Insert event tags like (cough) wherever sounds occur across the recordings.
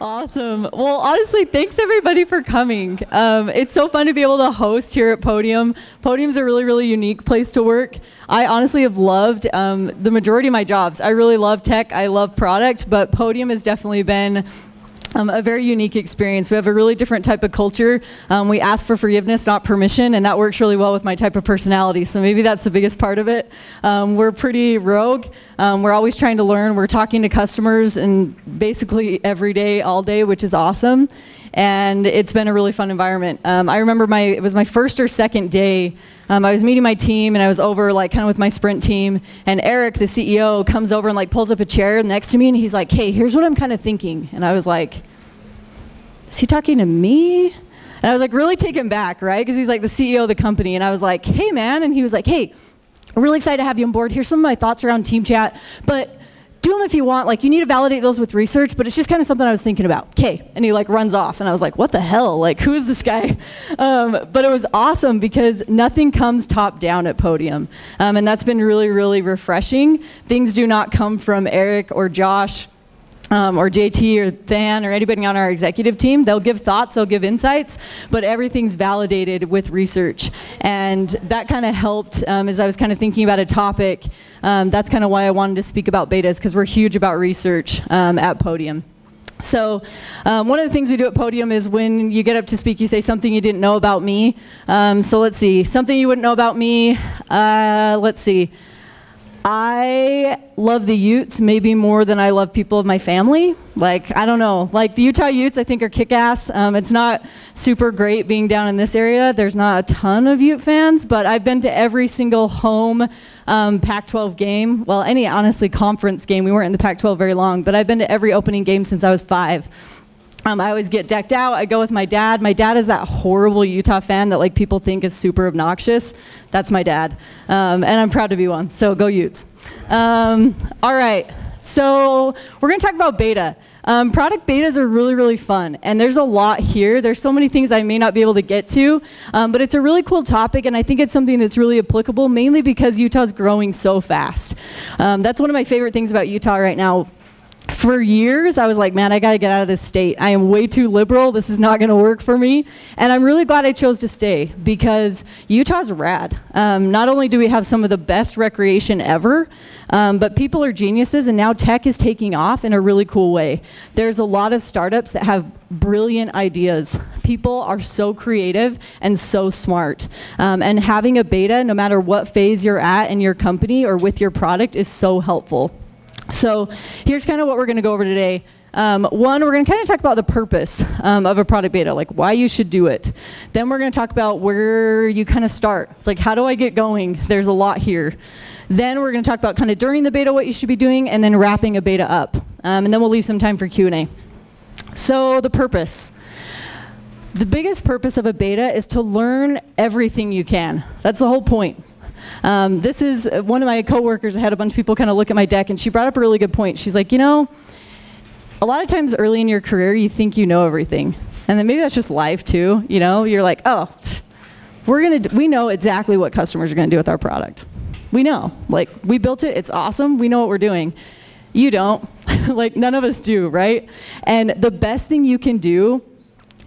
Awesome. Well, honestly, thanks everybody for coming. Um, it's so fun to be able to host here at Podium. Podium's a really, really unique place to work. I honestly have loved um, the majority of my jobs. I really love tech, I love product, but Podium has definitely been um, a very unique experience. We have a really different type of culture. Um, we ask for forgiveness, not permission, and that works really well with my type of personality. So maybe that's the biggest part of it. Um, we're pretty rogue. Um, we're always trying to learn. We're talking to customers and basically every day, all day, which is awesome. And it's been a really fun environment. Um, I remember my it was my first or second day. Um, I was meeting my team and I was over like kind of with my sprint team. And Eric, the CEO, comes over and like pulls up a chair next to me and he's like, "Hey, here's what I'm kind of thinking." And I was like, is he talking to me? And I was like really taken back, right? Because he's like the CEO of the company. And I was like, hey, man. And he was like, hey, I'm really excited to have you on board. Here's some of my thoughts around team chat. But do them if you want. Like, you need to validate those with research, but it's just kind of something I was thinking about. Okay. And he like runs off. And I was like, what the hell? Like, who is this guy? (laughs) Um, but it was awesome because nothing comes top down at Podium. Um, and that's been really, really refreshing. Things do not come from Eric or Josh um, or JT or Than or anybody on our executive team. They'll give thoughts, they'll give insights, but everything's validated with research. And that kind of helped um, as I was kind of thinking about a topic. Um, that's kind of why I wanted to speak about betas because we're huge about research um, at Podium. So, um, one of the things we do at Podium is when you get up to speak, you say something you didn't know about me. Um, so, let's see, something you wouldn't know about me. Uh, let's see. I love the Utes maybe more than I love people of my family. Like, I don't know. Like, the Utah Utes, I think, are kick ass. Um, it's not super great being down in this area. There's not a ton of Ute fans, but I've been to every single home um, Pac 12 game. Well, any, honestly, conference game. We weren't in the Pac 12 very long, but I've been to every opening game since I was five. Um, I always get decked out. I go with my dad. My dad is that horrible Utah fan that like people think is super obnoxious. That's my dad, um, and I'm proud to be one. So go Utes. Um, all right. So we're going to talk about beta. Um, product betas are really, really fun, and there's a lot here. There's so many things I may not be able to get to, um, but it's a really cool topic, and I think it's something that's really applicable, mainly because Utah's growing so fast. Um, that's one of my favorite things about Utah right now for years, I was like, man, I got to get out of this state. I am way too liberal. This is not going to work for me. And I'm really glad I chose to stay because Utah's rad. Um, not only do we have some of the best recreation ever, um, but people are geniuses, and now tech is taking off in a really cool way. There's a lot of startups that have brilliant ideas. People are so creative and so smart. Um, and having a beta, no matter what phase you're at in your company or with your product, is so helpful. So here's kind of what we're going to go over today. Um, one, we're going to kind of talk about the purpose um, of a product beta, like why you should do it. Then we're going to talk about where you kind of start. It's like, how do I get going? There's a lot here. Then we're going to talk about kind of during the beta what you should be doing, and then wrapping a beta up. Um, and then we'll leave some time for Q&A. So the purpose. The biggest purpose of a beta is to learn everything you can. That's the whole point. Um, this is uh, one of my coworkers. I had a bunch of people kind of look at my deck, and she brought up a really good point. She's like, you know, a lot of times early in your career, you think you know everything, and then maybe that's just life too. You know, you're like, oh, we're gonna, we know exactly what customers are gonna do with our product. We know, like, we built it. It's awesome. We know what we're doing. You don't. (laughs) like, none of us do, right? And the best thing you can do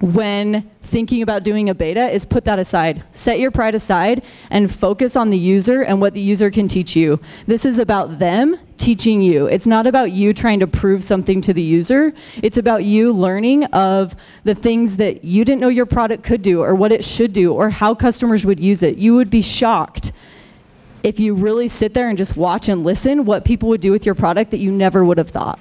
when thinking about doing a beta is put that aside. Set your pride aside and focus on the user and what the user can teach you. This is about them teaching you. It's not about you trying to prove something to the user. It's about you learning of the things that you didn't know your product could do or what it should do or how customers would use it. You would be shocked if you really sit there and just watch and listen what people would do with your product that you never would have thought.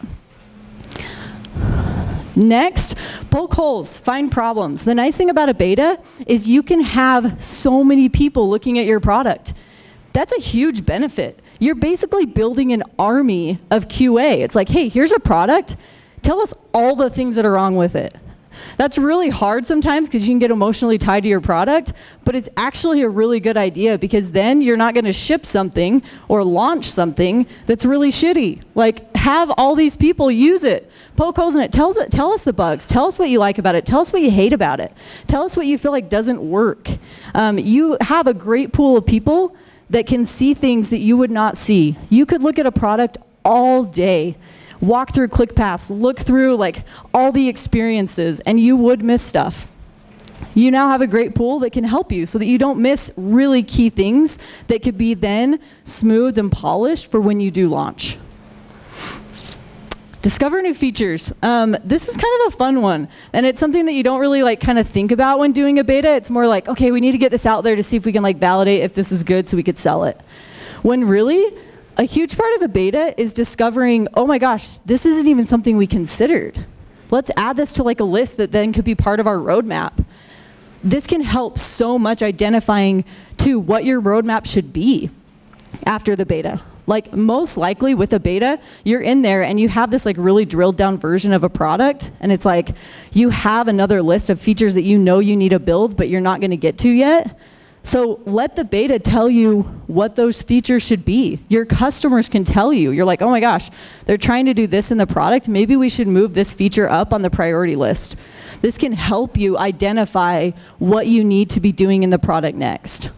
Next, poke holes, find problems. The nice thing about a beta is you can have so many people looking at your product. That's a huge benefit. You're basically building an army of QA. It's like, hey, here's a product. Tell us all the things that are wrong with it. That's really hard sometimes because you can get emotionally tied to your product, but it's actually a really good idea because then you're not going to ship something or launch something that's really shitty. Like, have all these people use it. Poke holes in it. Tell us, tell us the bugs. Tell us what you like about it. Tell us what you hate about it. Tell us what you feel like doesn't work. Um, you have a great pool of people that can see things that you would not see. You could look at a product all day walk through click paths, look through like all the experiences, and you would miss stuff. You now have a great pool that can help you so that you don't miss really key things that could be then smoothed and polished for when you do launch. Discover new features. Um, this is kind of a fun one, and it's something that you don't really like kind of think about when doing a beta. It's more like, okay, we need to get this out there to see if we can like validate if this is good so we could sell it. When really, a huge part of the beta is discovering, oh my gosh, this isn't even something we considered. Let's add this to like a list that then could be part of our roadmap. This can help so much identifying to what your roadmap should be after the beta. Like most likely with a beta, you're in there and you have this like really drilled down version of a product and it's like you have another list of features that you know you need to build but you're not going to get to yet. So let the beta tell you what those features should be. Your customers can tell you. You're like, oh my gosh, they're trying to do this in the product. Maybe we should move this feature up on the priority list. This can help you identify what you need to be doing in the product next.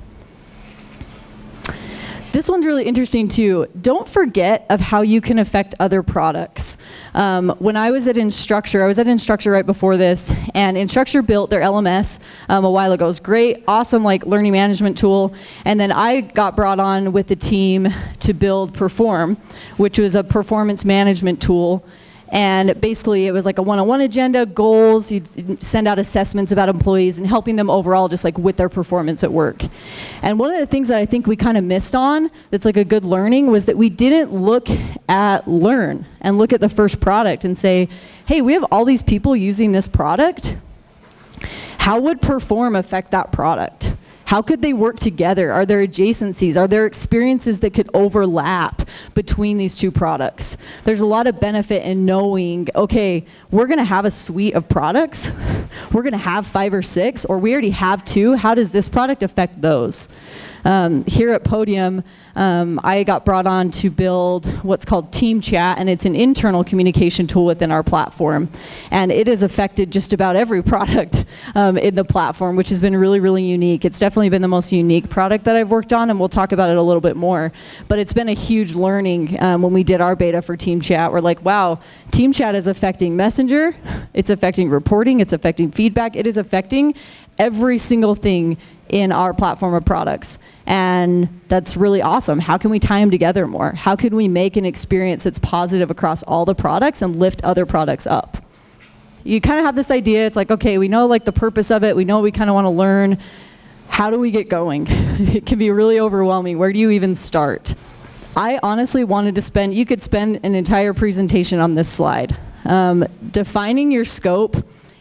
This one's really interesting too. Don't forget of how you can affect other products. Um, when I was at Instructure, I was at Instructure right before this, and Instructure built their LMS um, a while ago. It was great, awesome like learning management tool. And then I got brought on with the team to build Perform, which was a performance management tool and basically, it was like a one-on-one agenda, goals. You'd send out assessments about employees and helping them overall, just like with their performance at work. And one of the things that I think we kind of missed on, that's like a good learning, was that we didn't look at learn and look at the first product and say, hey, we have all these people using this product. How would perform affect that product? How could they work together? Are there adjacencies? Are there experiences that could overlap between these two products? There's a lot of benefit in knowing, okay, we're to have a suite of products. (laughs) We're to have five or six, or we already have two. How does this product affect those? Um, here at Podium, um, I got brought on to build what's called Team Chat, and it's an internal communication tool within our platform. And it has affected just about every (laughs) product um, in the platform, which has been really, really unique. It's definitely been the most unique product that I've worked on, and we'll talk about it a little bit more. But it's been a huge learning um, when we did our beta for Team Chat. We're like, wow, Team Chat is affecting Messenger, (laughs) it's affecting reporting, it's affecting feedback, it is affecting every single thing in our platform of products. And that's really awesome. How can we tie them together more? How can we make an experience that's positive across all the products and lift other products up? You kind of have this idea, it's like, okay, we know like the purpose of it, we know we kind of want to learn. How do we get going? (laughs) it can be really overwhelming. Where do you even start? I honestly wanted to spend, you could spend an entire presentation on this slide. Um, defining your scope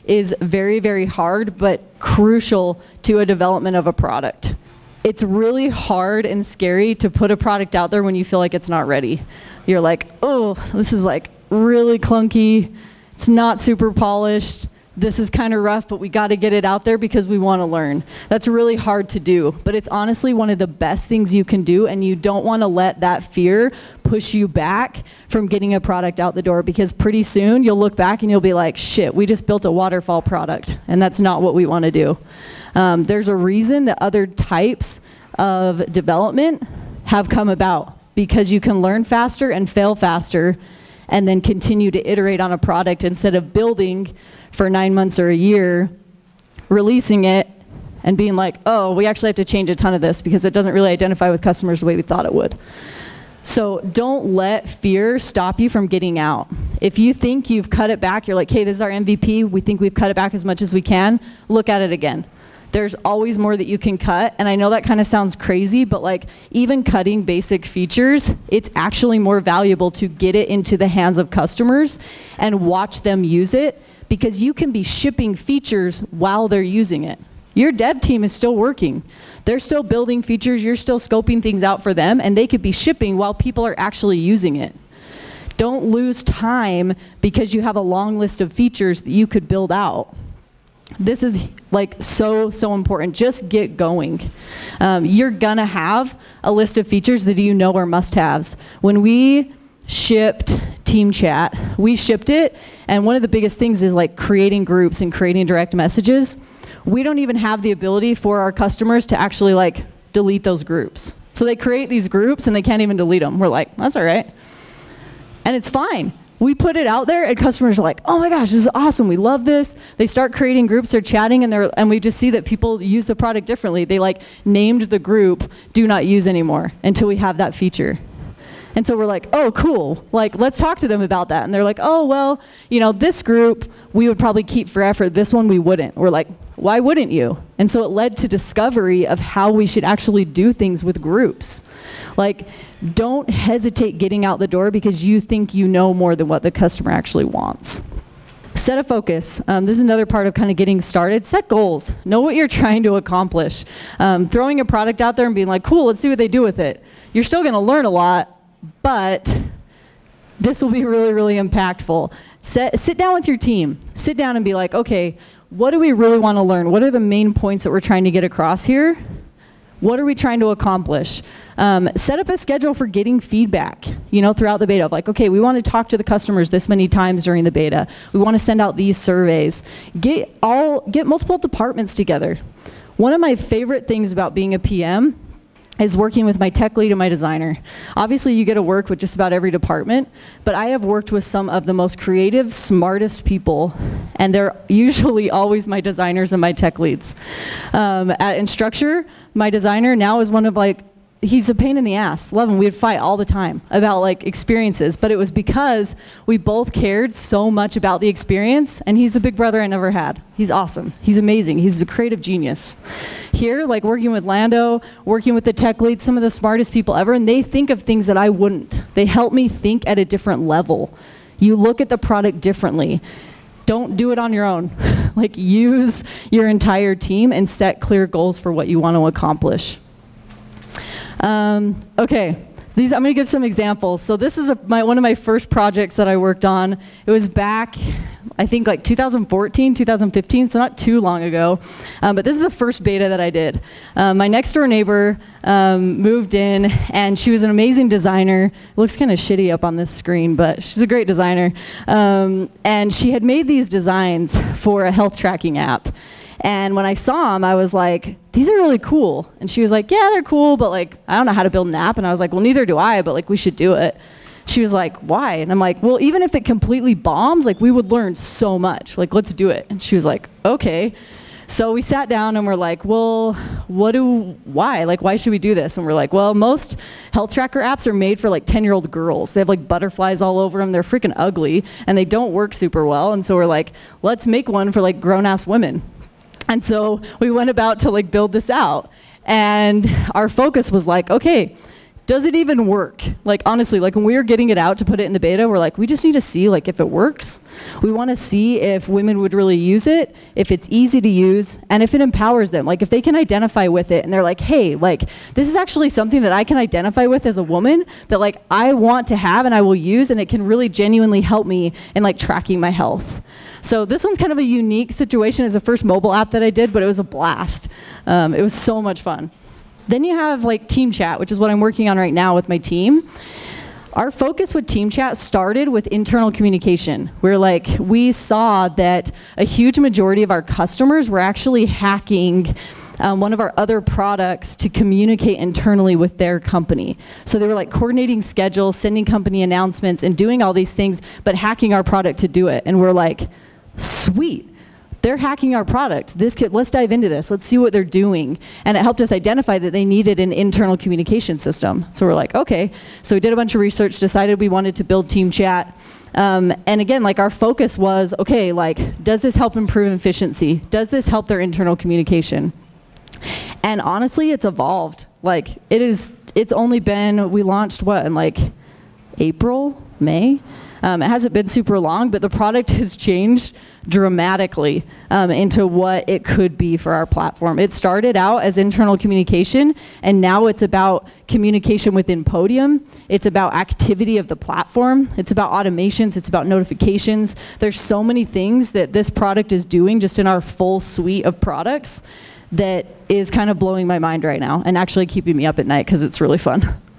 is very, very hard, but crucial to a development of a product. It's really hard and scary to put a product out there when you feel like it's not ready. You're like, oh, this is like really clunky. It's not super polished this is kind of rough, but we got to get it out there because we want to learn. That's really hard to do, but it's honestly one of the best things you can do, and you don't want to let that fear push you back from getting a product out the door because pretty soon you'll look back and you'll be like, shit, we just built a waterfall product, and that's not what we want to do. Um, there's a reason that other types of development have come about because you can learn faster and fail faster and then continue to iterate on a product instead of building for nine months or a year, releasing it, and being like, oh, we actually have to change a ton of this because it doesn't really identify with customers the way we thought it would. So don't let fear stop you from getting out. If you think you've cut it back, you're like, hey, this is our MVP, we think we've cut it back as much as we can, look at it again there's always more that you can cut. And I know that kind of sounds crazy, but like even cutting basic features, it's actually more valuable to get it into the hands of customers and watch them use it because you can be shipping features while they're using it. Your dev team is still working. They're still building features, you're still scoping things out for them, and they could be shipping while people are actually using it. Don't lose time because you have a long list of features that you could build out. This is like so, so important. Just get going. Um, you're gonna have a list of features that you know are must haves. When we shipped Team Chat, we shipped it, and one of the biggest things is like creating groups and creating direct messages. We don't even have the ability for our customers to actually like delete those groups. So they create these groups and they can't even delete them. We're like, that's all right. And it's fine we put it out there and customers are like, oh my gosh, this is awesome. We love this. They start creating groups, they're chatting, and, they're, and we just see that people use the product differently. They like named the group do not use anymore until we have that feature. And so we're like, oh, cool. Like, let's talk to them about that. And they're like, oh, well, you know, this group we would probably keep forever. This one we wouldn't. We're like, why wouldn't you? And so it led to discovery of how we should actually do things with groups. Like, don't hesitate getting out the door because you think you know more than what the customer actually wants. Set a focus. Um, this is another part of kind of getting started. Set goals. Know what you're trying to accomplish. Um, throwing a product out there and being like, cool, let's see what they do with it. You're still going to learn a lot, but this will be really, really impactful. Set, sit down with your team. Sit down and be like, okay, what do we really want to learn? What are the main points that we're trying to get across here? What are we trying to accomplish? Um, set up a schedule for getting feedback, you know, throughout the beta. Like, okay, we want to talk to the customers this many times during the beta. We want to send out these surveys. Get all, get multiple departments together. One of my favorite things about being a PM is working with my tech lead and my designer. Obviously, you get to work with just about every department, but I have worked with some of the most creative, smartest people, and they're (laughs) usually always my designers and my tech leads. Um, at Instructure, my designer now is one of like he's a pain in the ass. Love him. We'd fight all the time about like experiences, but it was because we both cared so much about the experience. And he's a big brother I never had. He's awesome. He's amazing. He's a creative genius. Here, like working with Lando, working with the tech lead, some of the smartest people ever, and they think of things that I wouldn't. They help me think at a different level. You look at the product differently. Don't do it on your own. (laughs) like use your entire team and set clear goals for what you want to accomplish. Um, okay, these, I'm going to give some examples. So this is a, my, one of my first projects that I worked on. It was back, I think like 2014, 2015, so not too long ago. Um, but this is the first beta that I did. Um, my next door neighbor um, moved in, and she was an amazing designer. Looks kind of shitty up on this screen, but she's a great designer. Um, and she had made these designs for a health tracking app. And when I saw them, I was like, these are really cool. And she was like, yeah, they're cool, but like, I don't know how to build an app. And I was like, well, neither do I, but like, we should do it. She was like, why? And I'm like, well, even if it completely bombs, like, we would learn so much. Like, let's do it. And she was like, okay. So we sat down and we're like, well, what do, why? Like, why should we do this? And we're like, well, most health tracker apps are made for like 10 year old girls. They have like butterflies all over them. They're freaking ugly and they don't work super well. And so we're like, let's make one for like grown ass women. And so we went about to like build this out. And our focus was like, okay, does it even work? Like honestly, like when we were getting it out to put it in the beta, we're like, we just need to see like if it works. We want to see if women would really use it, if it's easy to use, and if it empowers them. Like if they can identify with it and they're like, hey, like this is actually something that I can identify with as a woman that like I want to have and I will use and it can really genuinely help me in like tracking my health. So this one's kind of a unique situation. It's the first mobile app that I did, but it was a blast. Um, it was so much fun. Then you have like Team Chat, which is what I'm working on right now with my team. Our focus with Team Chat started with internal communication. We're like, we saw that a huge majority of our customers were actually hacking um, one of our other products to communicate internally with their company. So they were like coordinating schedules, sending company announcements, and doing all these things, but hacking our product to do it. And we're like, sweet. They're hacking our product. This kid, let's dive into this. Let's see what they're doing. And it helped us identify that they needed an internal communication system. So we're like, okay. So we did a bunch of research, decided we wanted to build Team Chat. Um, and again, like our focus was, okay, like, does this help improve efficiency? Does this help their internal communication? And honestly, it's evolved. Like, it is, it's only been, we launched what, in like April, May? Um, it hasn't been super long, but the product (laughs) has changed dramatically um, into what it could be for our platform. It started out as internal communication, and now it's about communication within Podium. It's about activity of the platform. It's about automations. It's about notifications. There's so many things that this product is doing just in our full suite of products that is kind of blowing my mind right now and actually keeping me up at night because it's really fun. (laughs)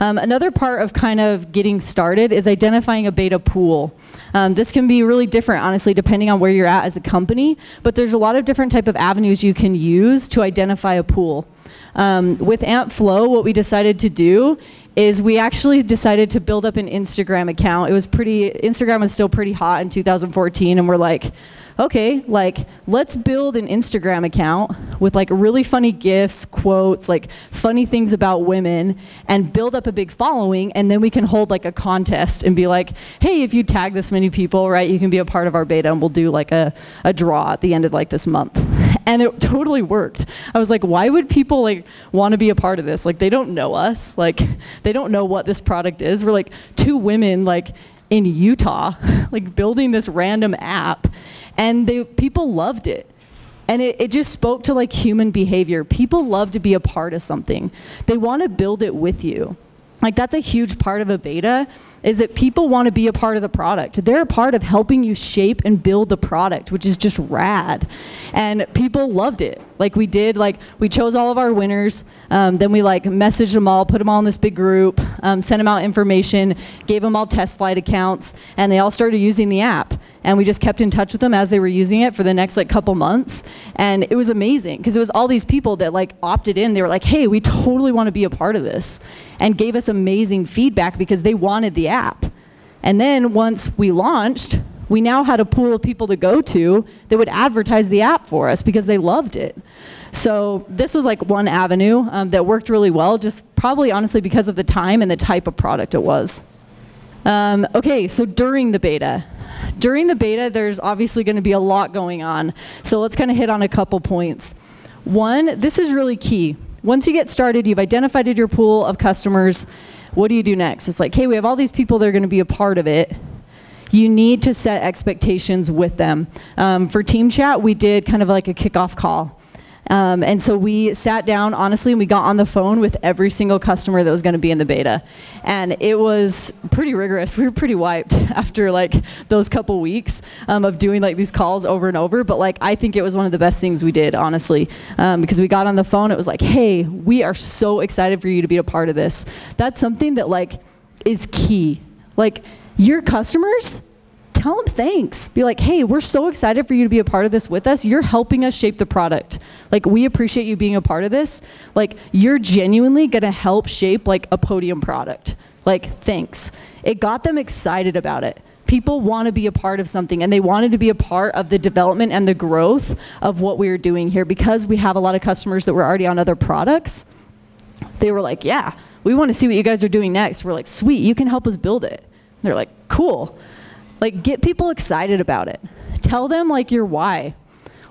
Um, another part of kind of getting started is identifying a beta pool. Um, this can be really different, honestly, depending on where you're at as a company, but there's a lot of different type of avenues you can use to identify a pool. Um, with AmpFlow, what we decided to do is we actually decided to build up an Instagram account. It was pretty, Instagram was still pretty hot in 2014, and we're like, okay, like let's build an Instagram account with like really funny gifs, quotes, like funny things about women, and build up a big following, and then we can hold like a contest and be like, hey, if you tag this many people, right, you can be a part of our beta, and we'll do like a, a draw at the end of like this month. (laughs) And it totally worked. I was like, why would people like want to be a part of this? Like they don't know us. Like they don't know what this product is. We're like two women like in Utah, (laughs) like building this random app and they, people loved it. And it, it just spoke to like human behavior. People love to be a part of something. They want to build it with you. Like that's a huge part of a beta is that people want to be a part of the product. They're a part of helping you shape and build the product, which is just rad. And people loved it. Like we did, like we chose all of our winners. Um, then we like messaged them all, put them all in this big group, um, sent them out information, gave them all TestFlight accounts, and they all started using the app. And we just kept in touch with them as they were using it for the next like couple months. And it was amazing because it was all these people that like opted in. They were like, hey, we totally want to be a part of this. And gave us amazing feedback because they wanted the app. And then once we launched, we now had a pool of people to go to that would advertise the app for us because they loved it. So this was like one avenue um, that worked really well, just probably honestly because of the time and the type of product it was. Um, okay, so during the beta. During the beta, there's obviously going to be a lot going on. So let's kind of hit on a couple points. One, this is really key. Once you get started, you've identified your pool of customers what do you do next? It's like, hey, we have all these people that are going to be a part of it. You need to set expectations with them. Um, for Team Chat, we did kind of like a kickoff call. Um, and so we sat down, honestly, and we got on the phone with every single customer that was going to be in the beta. And it was pretty rigorous. We were pretty wiped (laughs) after like those couple weeks um, of doing like these calls over and over. But like, I think it was one of the best things we did, honestly, um, because we got on the phone. It was like, hey, we are so excited for you to be a part of this. That's something that like is key. Like, your customers tell them thanks. Be like, hey, we're so excited for you to be a part of this with us. You're helping us shape the product. Like, we appreciate you being a part of this. Like, you're genuinely gonna help shape like a podium product. Like, thanks. It got them excited about it. People want to be a part of something and they wanted to be a part of the development and the growth of what we were doing here because we have a lot of customers that were already on other products. They were like, yeah, we want to see what you guys are doing next. We're like, sweet, you can help us build it. They're like, cool. Like, get people excited about it. Tell them, like, your why.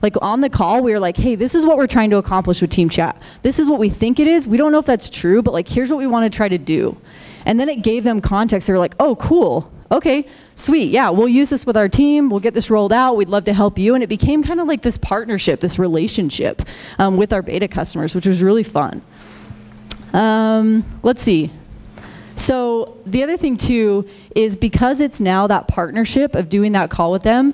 Like, on the call, we were like, hey, this is what we're trying to accomplish with Team Chat. This is what we think it is. We don't know if that's true, but, like, here's what we want to try to do. And then it gave them context. They were like, oh, cool. Okay, sweet. Yeah, we'll use this with our team. We'll get this rolled out. We'd love to help you. And it became kind of like this partnership, this relationship um, with our beta customers, which was really fun. Um, let's see. So the other thing too is because it's now that partnership of doing that call with them,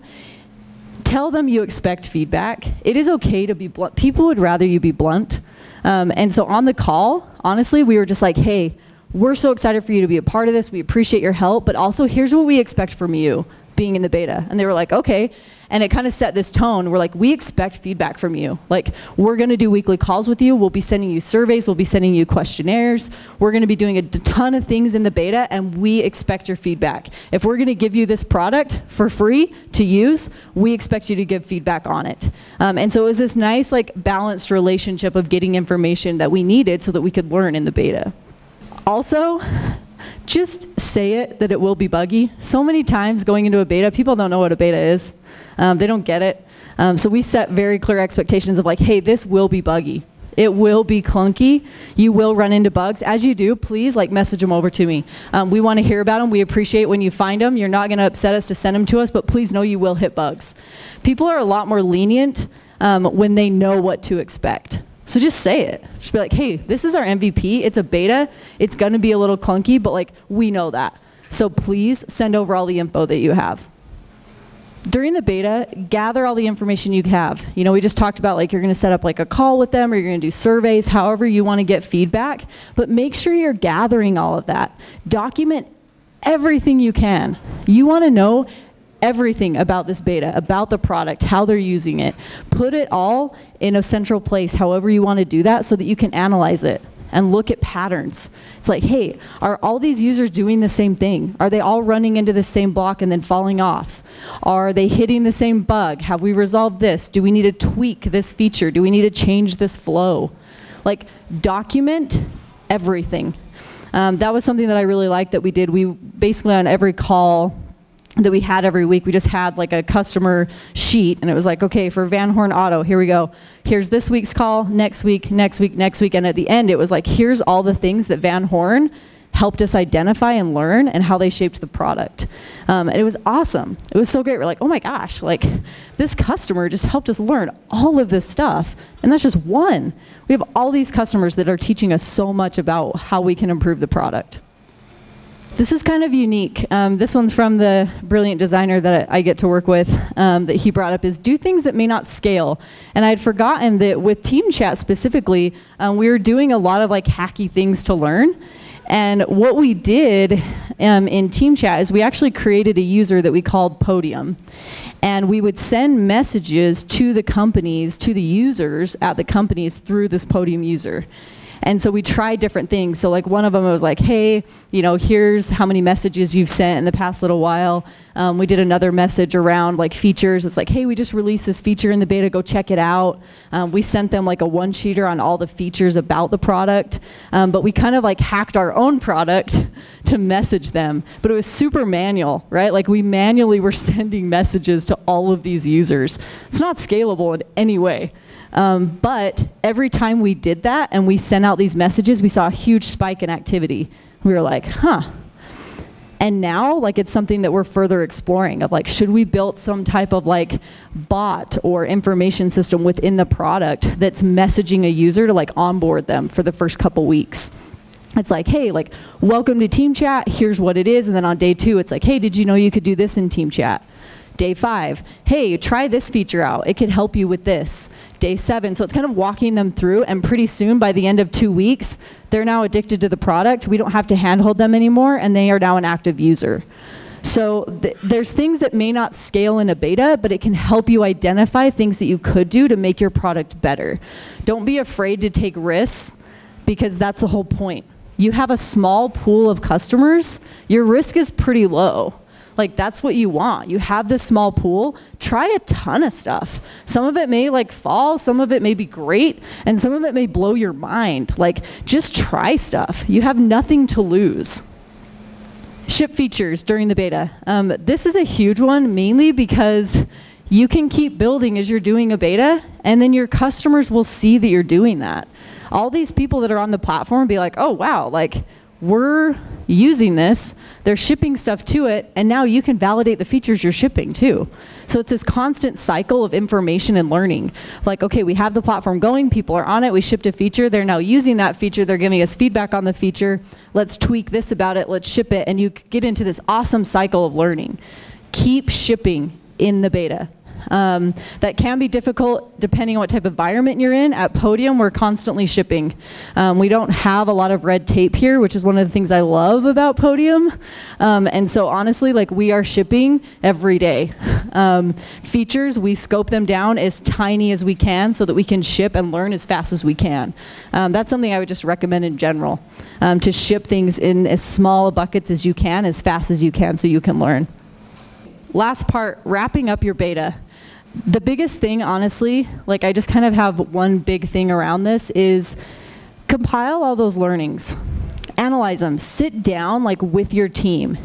tell them you expect feedback. It is okay to be blunt. People would rather you be blunt. Um, and so on the call, honestly, we were just like, hey, we're so excited for you to be a part of this. We appreciate your help, but also here's what we expect from you being in the beta. And they were like, okay. And it kind of set this tone. We're like, we expect feedback from you. Like, we're going to do weekly calls with you. We'll be sending you surveys. We'll be sending you questionnaires. We're going to be doing a ton of things in the beta, and we expect your feedback. If we're going to give you this product for free to use, we expect you to give feedback on it. Um, and so it was this nice, like, balanced relationship of getting information that we needed so that we could learn in the beta. Also, just say it that it will be buggy. So many times going into a beta, people don't know what a beta is. Um, they don't get it. Um, so we set very clear expectations of like, hey, this will be buggy. It will be clunky. You will run into bugs. As you do, please like message them over to me. Um, we want to hear about them. We appreciate when you find them. You're not going to upset us to send them to us, but please know you will hit bugs. People are a lot more lenient um, when they know what to expect. So just say it. Just be like, hey, this is our MVP. It's a beta. It's going to be a little clunky, but like we know that. So please send over all the info that you have. During the beta, gather all the information you have. You know, we just talked about like you're going to set up like a call with them or you're going to do surveys, however you want to get feedback, but make sure you're gathering all of that. Document everything you can. You want to know everything about this beta, about the product, how they're using it. Put it all in a central place, however you want to do that, so that you can analyze it. and look at patterns. It's like, hey, are all these users doing the same thing? Are they all running into the same block and then falling off? Are they hitting the same bug? Have we resolved this? Do we need to tweak this feature? Do we need to change this flow? Like, document everything. Um, that was something that I really liked that we did. We basically on every call that we had every week. We just had like a customer sheet, and it was like, okay, for Van Horn Auto, here we go. Here's this week's call, next week, next week, next week. And at the end, it was like, here's all the things that Van Horn helped us identify and learn and how they shaped the product. Um, and it was awesome. It was so great. We're like, oh my gosh, like this customer just helped us learn all of this stuff. And that's just one. We have all these customers that are teaching us so much about how we can improve the product. This is kind of unique. Um, this one's from the brilliant designer that I get to work with um, that he brought up is do things that may not scale. And I had forgotten that with Team Chat specifically, um, we were doing a lot of like hacky things to learn. And what we did um, in Team Chat is we actually created a user that we called Podium. And we would send messages to the companies, to the users at the companies through this Podium user. And so we tried different things. So like one of them was like, hey, you know, here's how many messages you've sent in the past little while. Um, we did another message around like features. It's like, hey, we just released this feature in the beta. Go check it out. Um, we sent them like a one sheeter on all the features about the product. Um, but we kind of like hacked our own product (laughs) to message them. But it was super manual, right? Like we manually were (laughs) sending messages to all of these users. It's not scalable in any way. Um, but every time we did that and we sent out these messages, we saw a huge spike in activity. We were like, huh. And now, like, it's something that we're further exploring of like, should we build some type of like bot or information system within the product that's messaging a user to like onboard them for the first couple weeks? It's like, hey, like, welcome to Team Chat. Here's what it is. And then on day two, it's like, hey, did you know you could do this in Team Chat? Day five, hey, try this feature out. It can help you with this. Day seven, so it's kind of walking them through, and pretty soon, by the end of two weeks, they're now addicted to the product. We don't have to handhold them anymore, and they are now an active user. So th there's things that may not scale in a beta, but it can help you identify things that you could do to make your product better. Don't be afraid to take risks because that's the whole point. You have a small pool of customers, your risk is pretty low. Like that's what you want. You have this small pool, try a ton of stuff. Some of it may like fall, some of it may be great, and some of it may blow your mind. Like just try stuff. You have nothing to lose. Ship features during the beta. Um, this is a huge one mainly because you can keep building as you're doing a beta and then your customers will see that you're doing that. All these people that are on the platform be like, oh wow, like we're using this, they're shipping stuff to it, and now you can validate the features you're shipping too. So it's this constant cycle of information and learning. Like, okay, we have the platform going, people are on it, we shipped a feature, they're now using that feature, they're giving us feedback on the feature, let's tweak this about it, let's ship it, and you get into this awesome cycle of learning. Keep shipping in the beta. Um, that can be difficult depending on what type of environment you're in. At Podium, we're constantly shipping. Um, we don't have a lot of red tape here, which is one of the things I love about Podium. Um, and so honestly, like we are shipping every day. Um, features, we scope them down as tiny as we can so that we can ship and learn as fast as we can. Um, that's something I would just recommend in general, um, to ship things in as small buckets as you can, as fast as you can so you can learn. Last part, wrapping up your beta the biggest thing, honestly, like I just kind of have one big thing around this is compile all those learnings, analyze them, sit down like with your team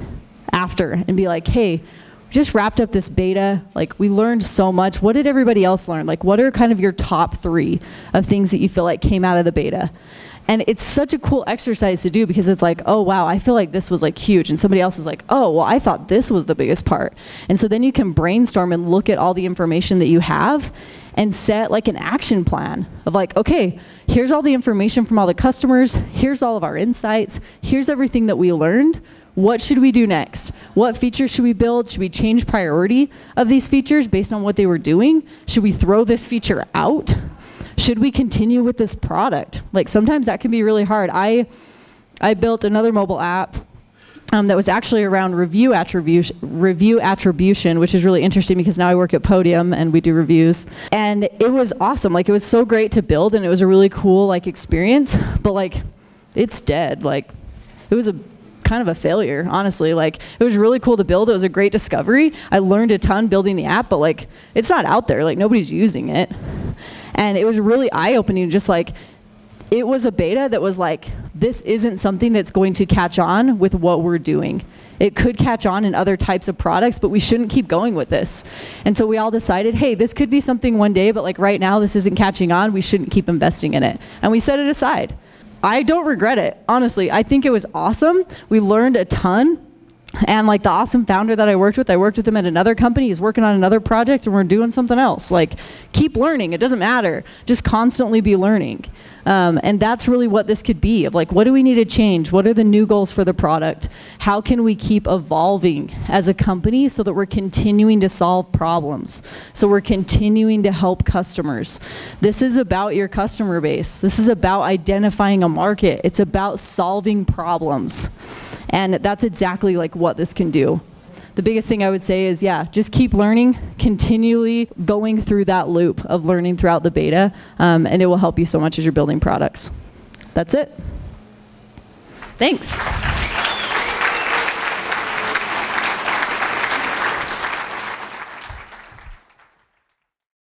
after and be like, hey, we just wrapped up this beta. Like we learned so much. What did everybody else learn? Like what are kind of your top three of things that you feel like came out of the beta? And it's such a cool exercise to do because it's like, oh wow, I feel like this was like huge. And somebody else is like, oh, well, I thought this was the biggest part. And so then you can brainstorm and look at all the information that you have and set like an action plan of like, okay, here's all the information from all the customers, here's all of our insights, here's everything that we learned. What should we do next? What features should we build? Should we change priority of these features based on what they were doing? Should we throw this feature out? Should we continue with this product? Like sometimes that can be really hard. I, I built another mobile app um, that was actually around review attribution, review attribution, which is really interesting because now I work at Podium and we do reviews. And it was awesome. Like it was so great to build and it was a really cool like experience. But like it's dead. Like, it was a kind of a failure, honestly. Like, it was really cool to build. It was a great discovery. I learned a ton building the app, but like, it's not out there. Like, nobody's using it. And it was really eye opening, just like, it was a beta that was like, this isn't something that's going to catch on with what we're doing. It could catch on in other types of products, but we shouldn't keep going with this. And so we all decided, hey, this could be something one day, but like right now, this isn't catching on. We shouldn't keep investing in it. And we set it aside. I don't regret it, honestly. I think it was awesome. We learned a ton. And like the awesome founder that I worked with, I worked with him at another company. He's working on another project, and we're doing something else. Like, keep learning. It doesn't matter. Just constantly be learning. Um, and that's really what this could be of like, what do we need to change? What are the new goals for the product? How can we keep evolving as a company so that we're continuing to solve problems? So we're continuing to help customers. This is about your customer base. This is about identifying a market. It's about solving problems. And that's exactly like what this can do the biggest thing I would say is, yeah, just keep learning, continually going through that loop of learning throughout the beta, um, and it will help you so much as you're building products. That's it. Thanks.